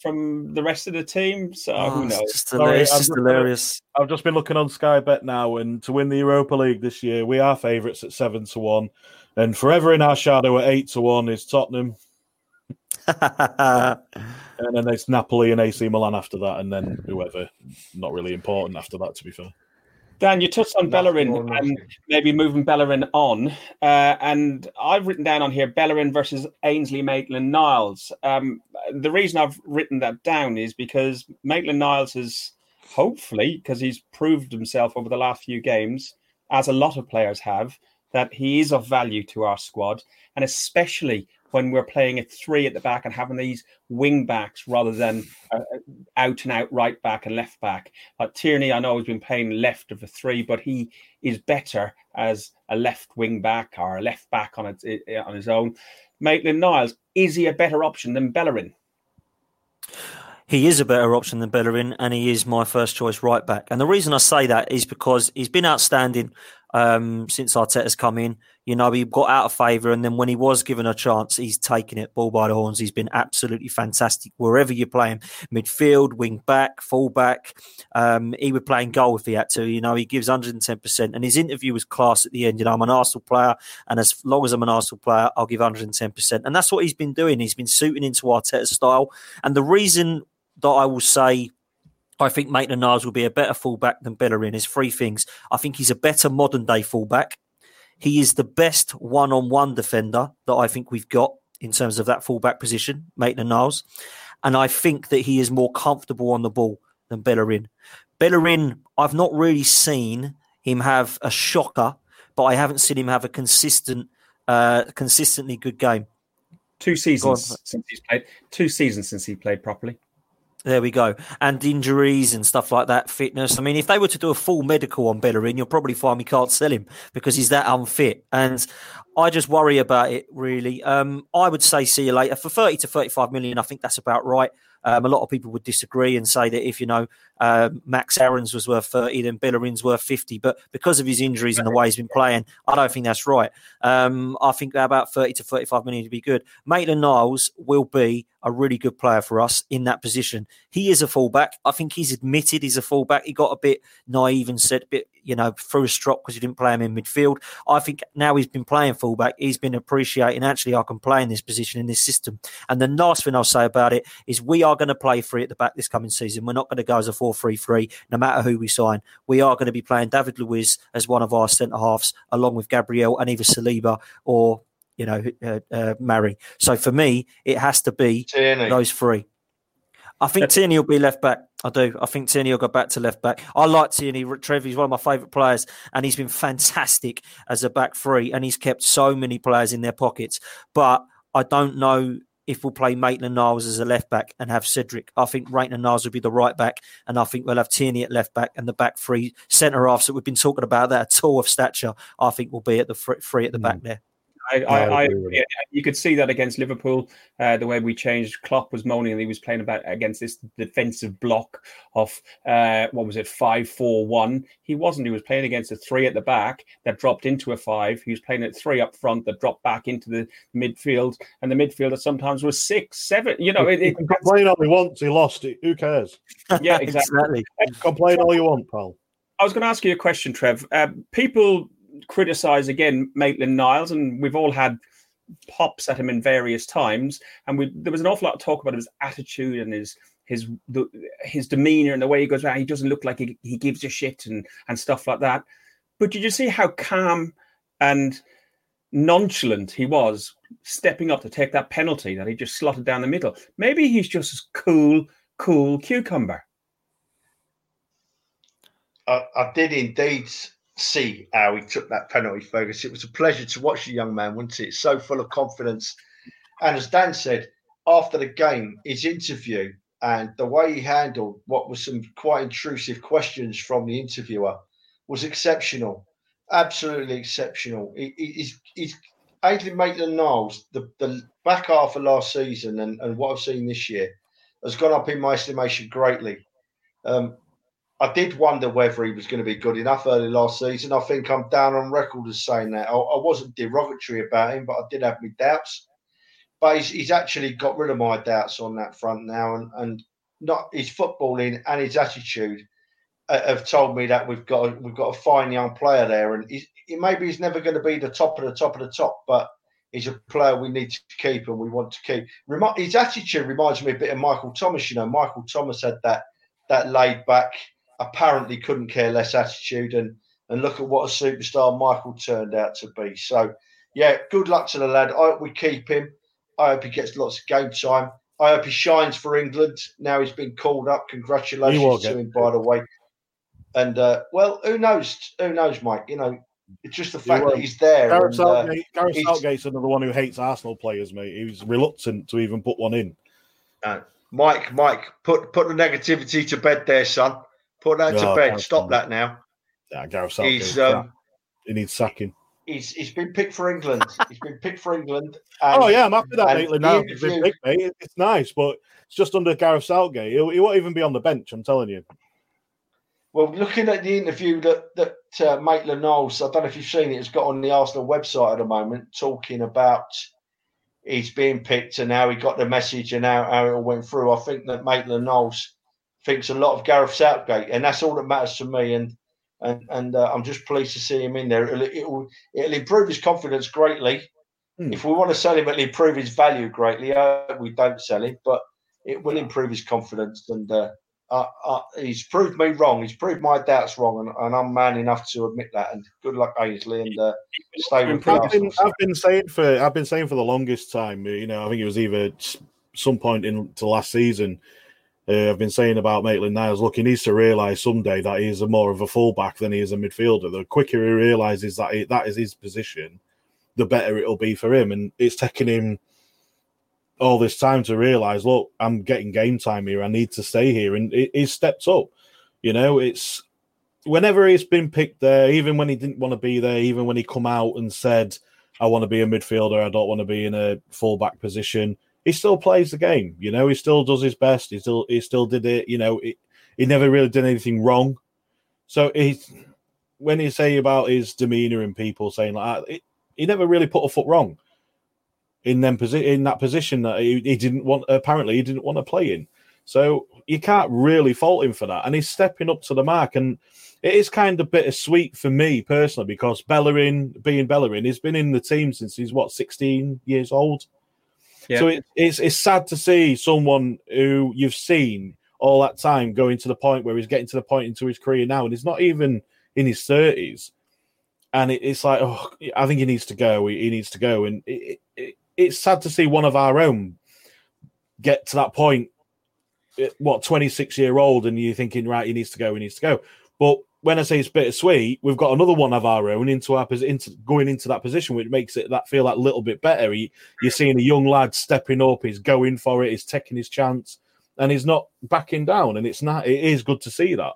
from the rest of the team. So oh, who knows? Just hilarious. Sorry, just hilarious. I've just been looking on Sky Bet now, and to win the Europa League this year, we are favourites at seven to one, and forever in our shadow at eight to one is Tottenham. and then it's Napoli and AC Milan after that, and then whoever. Not really important after that, to be fair. Dan, you touched on Bellerin and maybe moving Bellerin on. Uh, and I've written down on here Bellerin versus Ainsley Maitland Niles. Um, the reason I've written that down is because Maitland Niles has hopefully, because he's proved himself over the last few games, as a lot of players have, that he is of value to our squad. And especially when we're playing at three at the back and having these wing backs rather than uh, out and out right back and left back. Like Tierney, I know has been playing left of the three, but he is better as a left wing back or a left back on it, on his own. Maitland Niles, is he a better option than Bellerin? he is a better option than Bellerin, and he is my first choice right back. And the reason I say that is because he's been outstanding um, since Arteta's come in. You know, he got out of favour, and then when he was given a chance, he's taken it ball by the horns. He's been absolutely fantastic wherever you play him midfield, wing back, full back. Um, he would play in goal if he had to. You know, he gives 110%. And his interview was class at the end. You know, I'm an Arsenal player, and as long as I'm an Arsenal player, I'll give 110%. And that's what he's been doing. He's been suiting into Arteta's style. And the reason that I will say I think Maitland Niles will be a better fullback than Bellerin is three things. I think he's a better modern day fullback. He is the best one on one defender that I think we've got in terms of that fullback position, Maitland Niles. And I think that he is more comfortable on the ball than Bellerin. Bellerin, I've not really seen him have a shocker, but I haven't seen him have a consistent, uh, consistently good game. Two seasons since he's played. Two seasons since he played properly. There we go. And injuries and stuff like that, fitness. I mean, if they were to do a full medical on Bellerin, you'll probably find we can't sell him because he's that unfit. And I just worry about it, really. Um, I would say see you later. For 30 to 35 million, I think that's about right. Um, a lot of people would disagree and say that if you know uh, Max Aarons was worth thirty, then Bellerin's worth fifty. But because of his injuries and the way he's been playing, I don't think that's right. Um, I think about thirty to thirty-five million to be good. Maitland Niles will be a really good player for us in that position. He is a fullback. I think he's admitted he's a fullback. He got a bit naive and said a bit, you know, through a strop because he didn't play him in midfield. I think now he's been playing fullback, he's been appreciating actually I can play in this position in this system. And the last thing I'll say about it is we are going to play free at the back this coming season. We're not going to go as a 4 3 3, no matter who we sign. We are going to be playing David Luiz as one of our centre halves, along with Gabriel and either Saliba or, you know, uh, uh. So for me, it has to be Tierney. those three. I think Tierney will be left back. I do. I think Tierney will go back to left back. I like Tierney. Trev, he's one of my favourite players, and he's been fantastic as a back three, and he's kept so many players in their pockets. But I don't know if we'll play Maitland Niles as a left back and have Cedric. I think Maitland Niles will be the right back, and I think we'll have Tierney at left back and the back three centre halves that we've been talking about that are tall of stature. I think will be at the three at the mm. back there. I, I, I yeah, you could see that against Liverpool, uh, the way we changed. Klopp was moaning and he was playing about against this defensive block of uh, what was it, five four one. He wasn't. He was playing against a three at the back that dropped into a five. He was playing at three up front that dropped back into the midfield, and the midfielder sometimes was six, seven. You know, it, it, complain all he wants. He lost it. Who cares? Yeah, exactly. complain all you want, pal. I was going to ask you a question, Trev. Uh, people criticize again Maitland Niles, and we've all had pops at him in various times, and we, there was an awful lot of talk about his attitude and his his the, his demeanor and the way he goes around. He doesn't look like he, he gives a shit and and stuff like that. But did you see how calm and nonchalant he was stepping up to take that penalty that he just slotted down the middle? Maybe he's just as cool, cool cucumber. I, I did indeed see how he took that penalty, Fergus. It was a pleasure to watch the young man, wasn't it? So full of confidence. And as Dan said, after the game, his interview and the way he handled what was some quite intrusive questions from the interviewer was exceptional. Absolutely exceptional. He, he's, he's Adrian Maitland Niles, the, the back half of last season and, and what I've seen this year has gone up in my estimation greatly. Um, I did wonder whether he was going to be good enough early last season. I think I'm down on record as saying that. I, I wasn't derogatory about him, but I did have my doubts. But he's, he's, actually got rid of my doubts on that front now, and, and not his footballing and his attitude uh, have told me that we've got a, we've got a fine young player there, and he's, he, maybe he's never going to be the top of the top of the top, but he's a player we need to keep and we want to keep. his attitude reminds me a bit of Michael Thomas. You know, Michael Thomas had that that laid back apparently couldn't care less attitude and and look at what a superstar Michael turned out to be. So yeah, good luck to the lad. I hope we keep him. I hope he gets lots of game time. I hope he shines for England. Now he's been called up. Congratulations to him, by the way. And uh, well, who knows? Who knows, Mike? You know, It's just the fact that he's there. Gareth, and, uh, Gareth he's- Southgate's another one who hates Arsenal players, mate. He's reluctant to even put one in. uh, Mike, Mike, put put the negativity to bed there, son. Put that to bed. Stop that now. Yeah, Gareth Southgate. He's um, he needs sacking. he's he's been picked for England. he's been picked for England. And oh yeah, I'm happy that the now picked. It's nice, but it's just under Gareth Southgate. He, he won't even be on the bench. I'm telling you. Well, looking at the interview that that uh, Maitland Knowles, I don't know if you've seen it, has got on the Arsenal website at the moment, talking about he's being picked and how he got the message and how, how it all went through. I think that Maitland Knowles thinks a lot of Gareth Southgate, and that's all that matters to me. And and and uh, I'm just pleased to see him in there. It'll, it'll, it'll improve his confidence greatly. Hmm. If we want to sell him, it'll improve his value greatly. Uh, we don't sell him, but it will improve his confidence and. Uh, he's proved me wrong. He's proved my doubts wrong, and, and I'm man enough to admit that. And good luck, Ainsley, and uh, stay with I've been, I've been saying for I've been saying for the longest time. You know, I think it was either some point into last season. Uh, I've been saying about Maitland Niles. Look, he needs to realise someday that he is more of a fullback than he is a midfielder. The quicker he realises that he, that is his position, the better it'll be for him. And it's taken him all this time to realise, look, I'm getting game time here. I need to stay here, and he- he's stepped up. You know, it's whenever he's been picked there, even when he didn't want to be there, even when he come out and said, "I want to be a midfielder. I don't want to be in a fullback position." He still plays the game. You know, he still does his best. He still he still did it. You know, he, he never really did anything wrong. So he, when you say about his demeanor and people saying like that, he never really put a foot wrong in them posi- in that position that he, he didn't want. Apparently, he didn't want to play in. So you can't really fault him for that. And he's stepping up to the mark. And it is kind of bittersweet for me personally because Bellerin, being Bellerin, he's been in the team since he's what 16 years old. Yeah. So it, it's it's sad to see someone who you've seen all that time going to the point where he's getting to the point into his career now, and he's not even in his thirties. And it, it's like, oh, I think he needs to go. He, he needs to go, and it, it, it's sad to see one of our own get to that point. eh, What twenty six year old, and you're thinking, right, he needs to go. He needs to go. But when I say it's bittersweet, we've got another one of our own into our into going into that position, which makes it that feel that little bit better. He, you're seeing a young lad stepping up, he's going for it, he's taking his chance, and he's not backing down. And it's not. It is good to see that.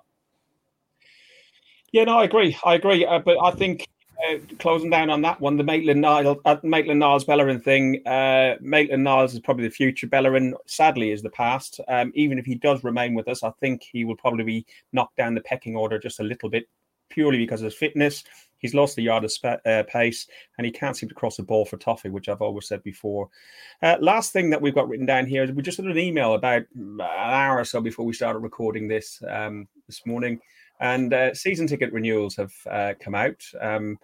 Yeah, no, I agree. I agree. Uh, but I think uh, closing down on that one, the Maitland Niles, uh, Maitland Niles Bellerin thing. Uh, Maitland Niles is probably the future. Bellerin, sadly, is the past. Um, even if he does remain with us, I think he will probably be knocked down the pecking order just a little bit, purely because of his fitness. He's lost the yard of uh, pace, and he can't seem to cross the ball for Toffee, which I've always said before. Uh, last thing that we've got written down here is we just had an email about an hour or so before we started recording this um, this morning and uh, season ticket renewals have uh, come out. Um,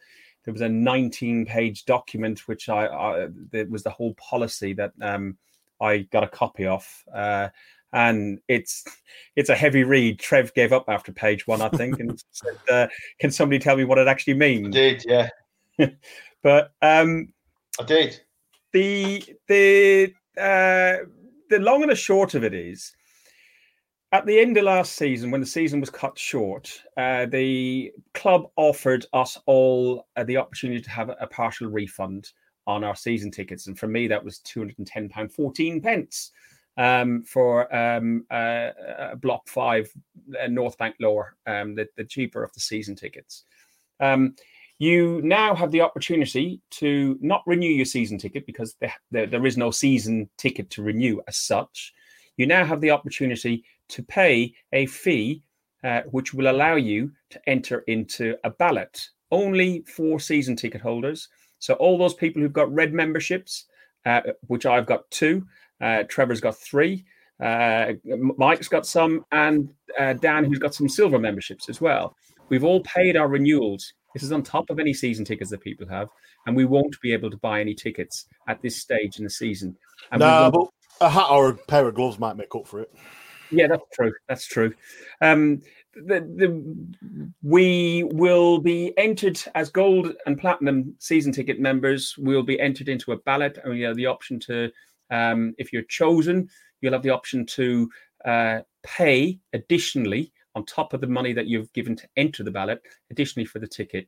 there was a 19-page document, which I, I there was the whole policy that um, I got a copy of, uh, and it's it's a heavy read. Trev gave up after page one, I think, and said, uh, "Can somebody tell me what it actually I means?" did, yeah, But um, I did. the the uh, the long and the short of it is at the end of last season when the season was cut short uh, the club offered us all uh, the opportunity to have a partial refund on our season tickets and for me that was 210 pound 14 pence um, for um, uh, block 5 uh, north bank lower um, the, the cheaper of the season tickets um, you now have the opportunity to not renew your season ticket because there, there, there is no season ticket to renew as such. You now have the opportunity to pay a fee, uh, which will allow you to enter into a ballot only for season ticket holders. So, all those people who've got red memberships, uh, which I've got two, uh, Trevor's got three, uh, Mike's got some, and uh, Dan, who's got some silver memberships as well. We've all paid our renewals. This is on top of any season tickets that people have, and we won't be able to buy any tickets at this stage in the season. And we but a hat or a pair of gloves might make up for it. Yeah, that's true. That's true. Um, the, the, we will be entered as gold and platinum season ticket members. We'll be entered into a ballot, and you have the option to, um, if you're chosen, you'll have the option to uh, pay additionally on top of the money that you've given to enter the ballot, additionally for the ticket.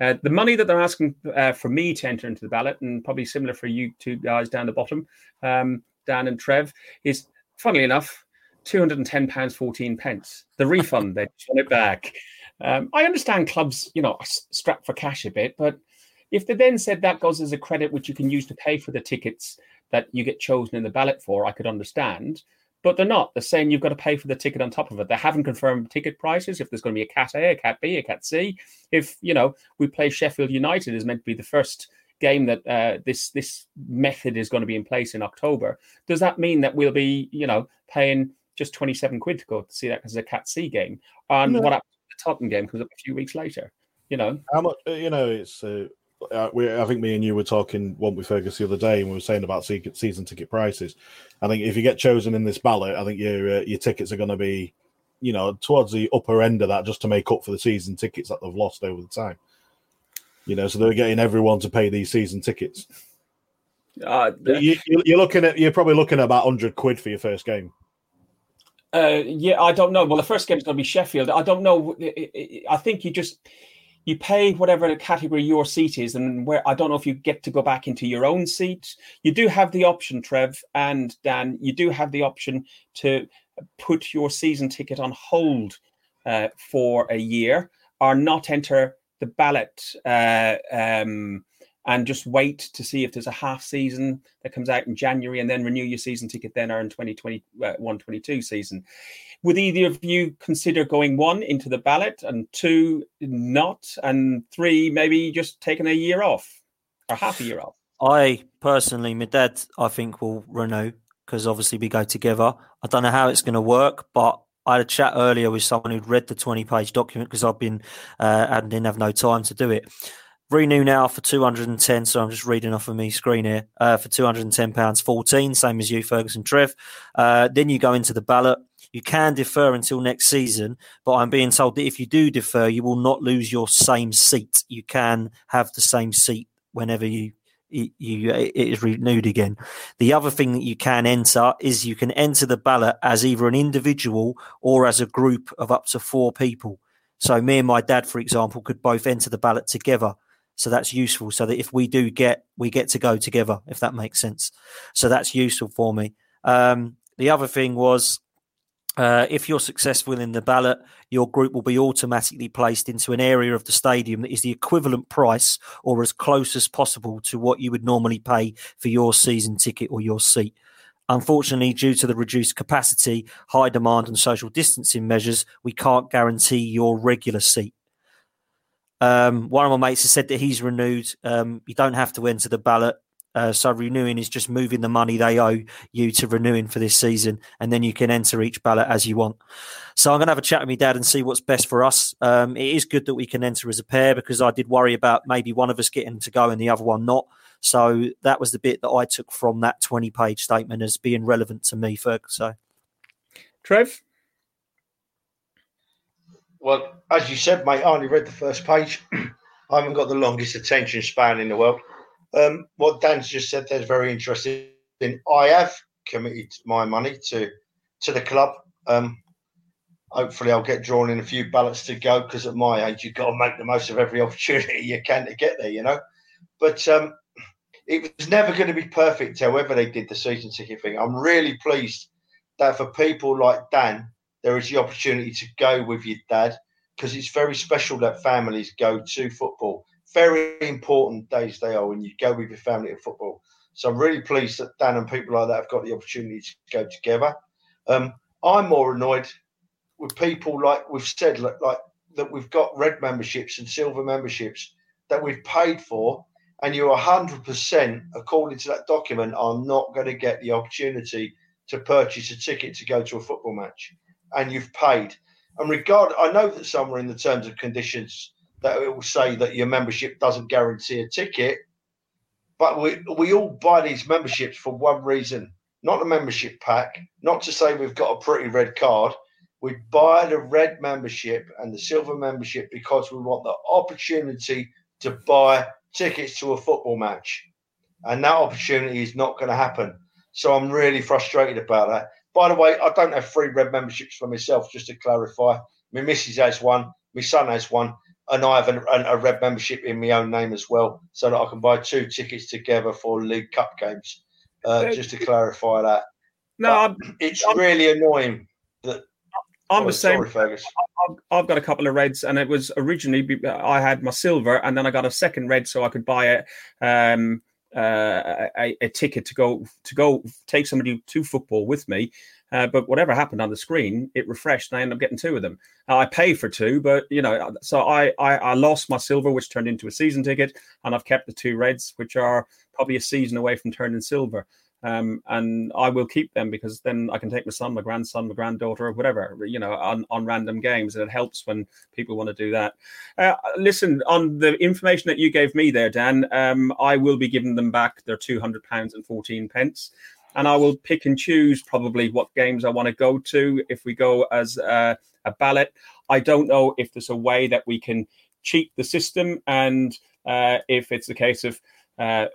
Uh, the money that they're asking uh, for me to enter into the ballot, and probably similar for you two guys down the bottom, um, Dan and Trev, is funnily enough, two hundred and ten pounds fourteen pence. The refund they turn it back. Um, I understand clubs, you know, strapped for cash a bit, but if they then said that goes as a credit which you can use to pay for the tickets that you get chosen in the ballot for, I could understand. But they're not. They're saying you've got to pay for the ticket on top of it. They haven't confirmed ticket prices. If there's going to be a Cat A, a Cat B, a Cat C. If you know we play Sheffield United is meant to be the first game that uh, this this method is going to be in place in October. Does that mean that we'll be you know paying just twenty seven quid to go to see that as a Cat C game? And no. what to the Tottenham game comes up a few weeks later? You know how much? Uh, you know it's. Uh, uh, we, I think me and you were talking one with Fergus the other day, and we were saying about season ticket prices. I think if you get chosen in this ballot, I think your uh, your tickets are going to be, you know, towards the upper end of that, just to make up for the season tickets that they've lost over the time. You know, so they're getting everyone to pay these season tickets. Uh, you, are looking at you're probably looking at about hundred quid for your first game. Uh, yeah, I don't know. Well, the first game is going to be Sheffield. I don't know. I think you just you pay whatever category your seat is, and where I don't know if you get to go back into your own seat. You do have the option, Trev and Dan. You do have the option to put your season ticket on hold uh, for a year, or not enter the ballot uh, um, and just wait to see if there's a half season that comes out in January, and then renew your season ticket then or in 2021 22 season would either of you consider going one into the ballot and two not, and three maybe just taking a year off or half a year off? I personally, my dad, I think will renew because obviously we go together. I don't know how it's going to work, but I had a chat earlier with someone who'd read the 20 page document because I've been uh, and didn't have no time to do it. Renew now for 210. So I'm just reading off of me screen here uh, for 210 pounds 14, same as you, Fergus and Trev. Uh, then you go into the ballot. You can defer until next season, but I'm being told that if you do defer, you will not lose your same seat. You can have the same seat whenever you, you it is renewed again. The other thing that you can enter is you can enter the ballot as either an individual or as a group of up to four people. So me and my dad, for example, could both enter the ballot together. So that's useful. So that if we do get, we get to go together, if that makes sense. So that's useful for me. Um, the other thing was uh, if you're successful in the ballot, your group will be automatically placed into an area of the stadium that is the equivalent price or as close as possible to what you would normally pay for your season ticket or your seat. Unfortunately, due to the reduced capacity, high demand, and social distancing measures, we can't guarantee your regular seat. Um, one of my mates has said that he's renewed. Um, you don't have to enter the ballot. Uh, so renewing is just moving the money they owe you to renewing for this season, and then you can enter each ballot as you want. So I'm going to have a chat with my dad and see what's best for us. Um, it is good that we can enter as a pair because I did worry about maybe one of us getting to go and the other one not. So that was the bit that I took from that 20 page statement as being relevant to me, Ferg. So, Trev. Well, as you said, mate, I only read the first page. I haven't got the longest attention span in the world. Um, what Dan's just said there is very interesting. I have committed my money to to the club. Um, hopefully, I'll get drawn in a few ballots to go because at my age, you've got to make the most of every opportunity you can to get there, you know. But um, it was never going to be perfect, however, they did the season ticket thing. I'm really pleased that for people like Dan, there is the opportunity to go with your dad because it's very special that families go to football very important days they are when you go with your family to football. So I'm really pleased that Dan and people like that have got the opportunity to go together. Um, I'm more annoyed with people like we've said, like, like that we've got red memberships and silver memberships that we've paid for, and you're 100%, according to that document, are not going to get the opportunity to purchase a ticket to go to a football match, and you've paid. And regard, I know that somewhere in the terms and conditions that it will say that your membership doesn't guarantee a ticket. But we, we all buy these memberships for one reason not the membership pack, not to say we've got a pretty red card. We buy the red membership and the silver membership because we want the opportunity to buy tickets to a football match. And that opportunity is not going to happen. So I'm really frustrated about that. By the way, I don't have free red memberships for myself, just to clarify. My missus has one, my son has one, and I have a, a, red membership in my own name as well, so that I can buy two tickets together for League Cup games. Uh, just to clarify that. No, I'm, it's I'm, really annoying that. I'm the same. Sorry, Fergus. I've, I've, got a couple of reds, and it was originally I had my silver, and then I got a second red so I could buy it. Um, uh, a, a, ticket to go to go take somebody to football with me. Uh, but whatever happened on the screen, it refreshed, and I ended up getting two of them. I paid for two, but you know, so I, I, I lost my silver, which turned into a season ticket, and I've kept the two reds, which are probably a season away from turning silver. Um, and I will keep them because then I can take my son, my grandson, my granddaughter, or whatever, you know, on, on random games. And it helps when people want to do that. Uh, listen, on the information that you gave me there, Dan, um, I will be giving them back their £200 and 14 pence. And I will pick and choose probably what games I want to go to if we go as a, a ballot. I don't know if there's a way that we can cheat the system and uh, if it's a case of uh,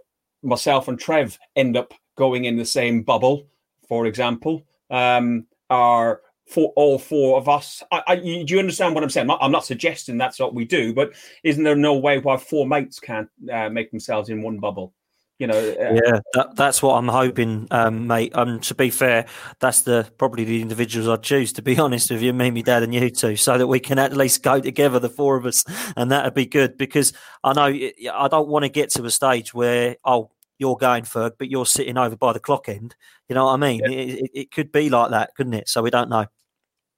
myself and Trev end up going in the same bubble, for example, um, are for all four of us. I, I, do you understand what I'm saying? I'm not, I'm not, suggesting that's what we do, but isn't there no way why four mates can't uh, make themselves in one bubble? You know, uh, yeah, that, that's what I'm hoping, um, mate. Um, to be fair, that's the probably the individuals I'd choose. To be honest with you, me, my dad, and you two, so that we can at least go together, the four of us, and that'd be good. Because I know I don't want to get to a stage where oh, you're going Ferg, but you're sitting over by the clock end. You know what I mean? Yeah. It, it, it, could be like that, couldn't it? So we don't know.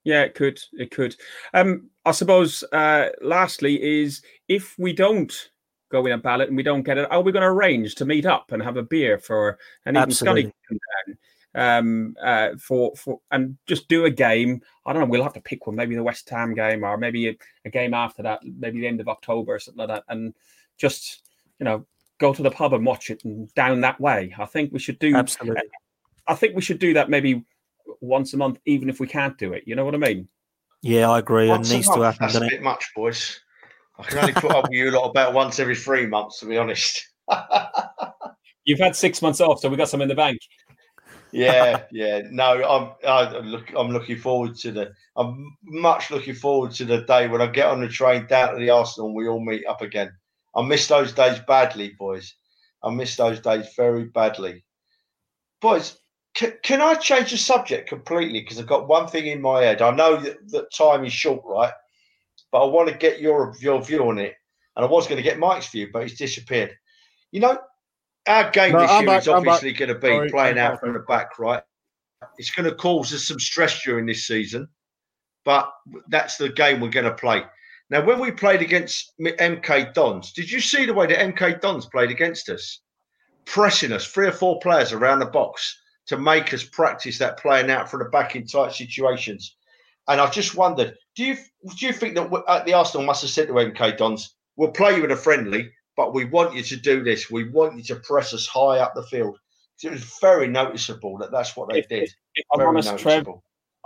Yeah, it could. It could. Um, I suppose. Uh, lastly, is if we don't go in a ballot and we don't get it, are we going to arrange to meet up and have a beer for and even Scotty um, uh, for for and just do a game. I don't know. We'll have to pick one, maybe the West Ham game, or maybe a, a game after that, maybe the end of October or something like that, and just you know go to the pub and watch it and down that way. I think we should do absolutely. I think we should do that maybe once a month, even if we can't do it. You know what I mean? Yeah, I agree. Once it needs to happen. That's a bit much, boys. I can only put up with you a lot about once every three months, to be honest. You've had six months off, so we got some in the bank. yeah, yeah. No, I'm. I look. I'm looking forward to the. I'm much looking forward to the day when I get on the train down to the Arsenal and we all meet up again. I miss those days badly, boys. I miss those days very badly. Boys, can, can I change the subject completely? Because I've got one thing in my head. I know that, that time is short, right? But I want to get your your view on it. And I was going to get Mike's view, but he's disappeared. You know, our game no, this I'm year back, is obviously going to be Sorry, playing out from the back, right? It's going to cause us some stress during this season, but that's the game we're going to play. Now, when we played against MK Dons, did you see the way that MK Dons played against us? Pressing us, three or four players around the box to make us practice that playing out from the back in tight situations. And I just wondered, do you do you think that uh, the Arsenal must have said to MK Dons, "We'll play you in a friendly, but we want you to do this. We want you to press us high up the field." It was very noticeable that that's what they if, did. If, if I'm honest, Trev,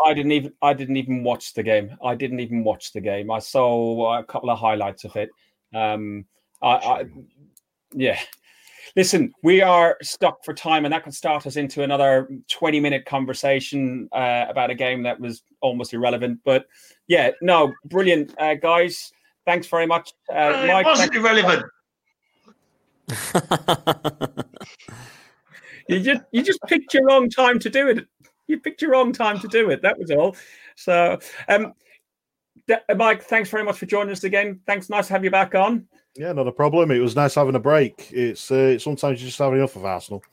I didn't even I didn't even watch the game. I didn't even watch the game. I saw a couple of highlights of it. Um, I, I yeah. Listen, we are stuck for time, and that could start us into another 20 minute conversation uh, about a game that was almost irrelevant. But yeah, no, brilliant, uh, guys. Thanks very much. Uh, Mike, it wasn't irrelevant. you just you just picked your wrong time to do it you picked your wrong time to do it. That was all. So, um, Mike, thanks very much for joining us again. Thanks. Nice to have you back on. Yeah, not a problem. It was nice having a break. It's uh, sometimes you just have enough of Arsenal.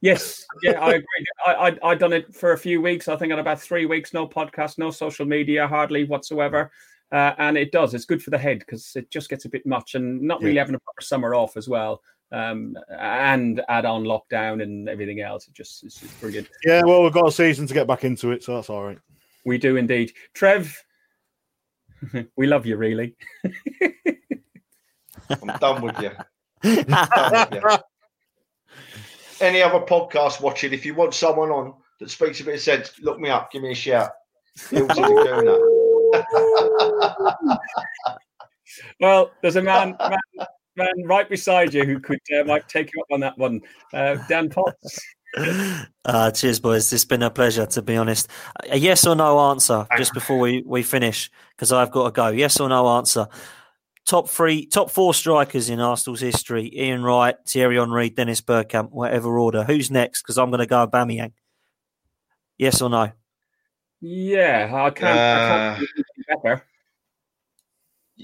Yes, yeah, I agree. I, I I done it for a few weeks. I think in about three weeks, no podcast, no social media, hardly whatsoever. Uh, and it does. It's good for the head because it just gets a bit much, and not really yeah. having a proper summer off as well um, and add on lockdown and everything else. It just it's, just brilliant. Yeah, well, we've got a season to get back into it, so that's all right. We do indeed. Trev, we love you, really. I'm done with you. Done with you. Any other podcast watching, if you want someone on that speaks a bit of sense, look me up, give me a shout. well, there's a man, man man right beside you who could uh, might take you up on that one. Uh, Dan Potts. Uh, cheers, boys. It's been a pleasure, to be honest. A yes or no answer just before we, we finish, because I've got to go. Yes or no answer. top three, top four strikers in Arsenal's history: Ian Wright, Thierry Henry, Dennis Bergkamp, whatever order. Who's next? Because I'm going to go Aubameyang. Yes or no? Yeah, I can't. I can't do anything better.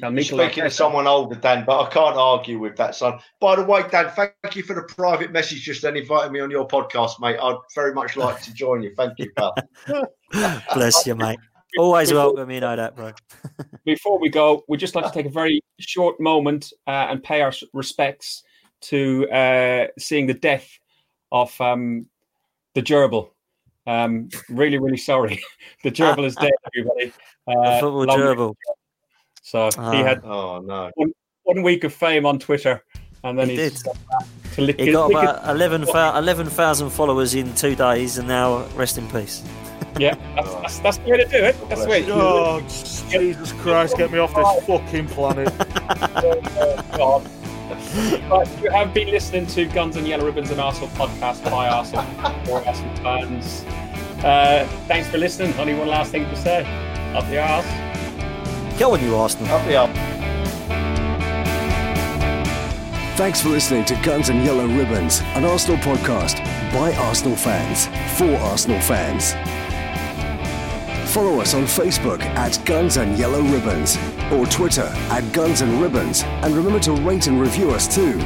Now, You're speaking to Pepe. someone older, Dan, but I can't argue with that, son. By the way, Dan, thank you for the private message just then inviting me on your podcast, mate. I'd very much like to join you. Thank you, pal. Bless you, mate. Always Before- welcome. You know that, bro. Before we go, we'd just like to take a very short moment uh, and pay our respects to uh, seeing the death of um, the gerbil. Um, really, really sorry. the gerbil is dead, everybody. The Uh, football long- gerbil. So he Ah. had Oh, no. one week of fame on Twitter, and then He he's did. got back to lick He his- got lick about 11,000 11,000 followers in two days, and now rest in peace. Yeah, that's, that's, that's the way to do it. That's the way. Oh, Jesus Christ, get me off this fucking planet. God. but you have been listening to Guns and Yellow Ribbons and Arsenal podcast by Arsenal for Arsenal fans. Uh, thanks for listening. Only one last thing to say. Up the arse. Go on, you Arsenal. Up the up. Thanks for listening to Guns and Yellow Ribbons, an Arsenal podcast by Arsenal fans for Arsenal fans. Follow us on Facebook at Guns and Yellow Ribbons or Twitter at Guns and Ribbons, and remember to rate and review us too.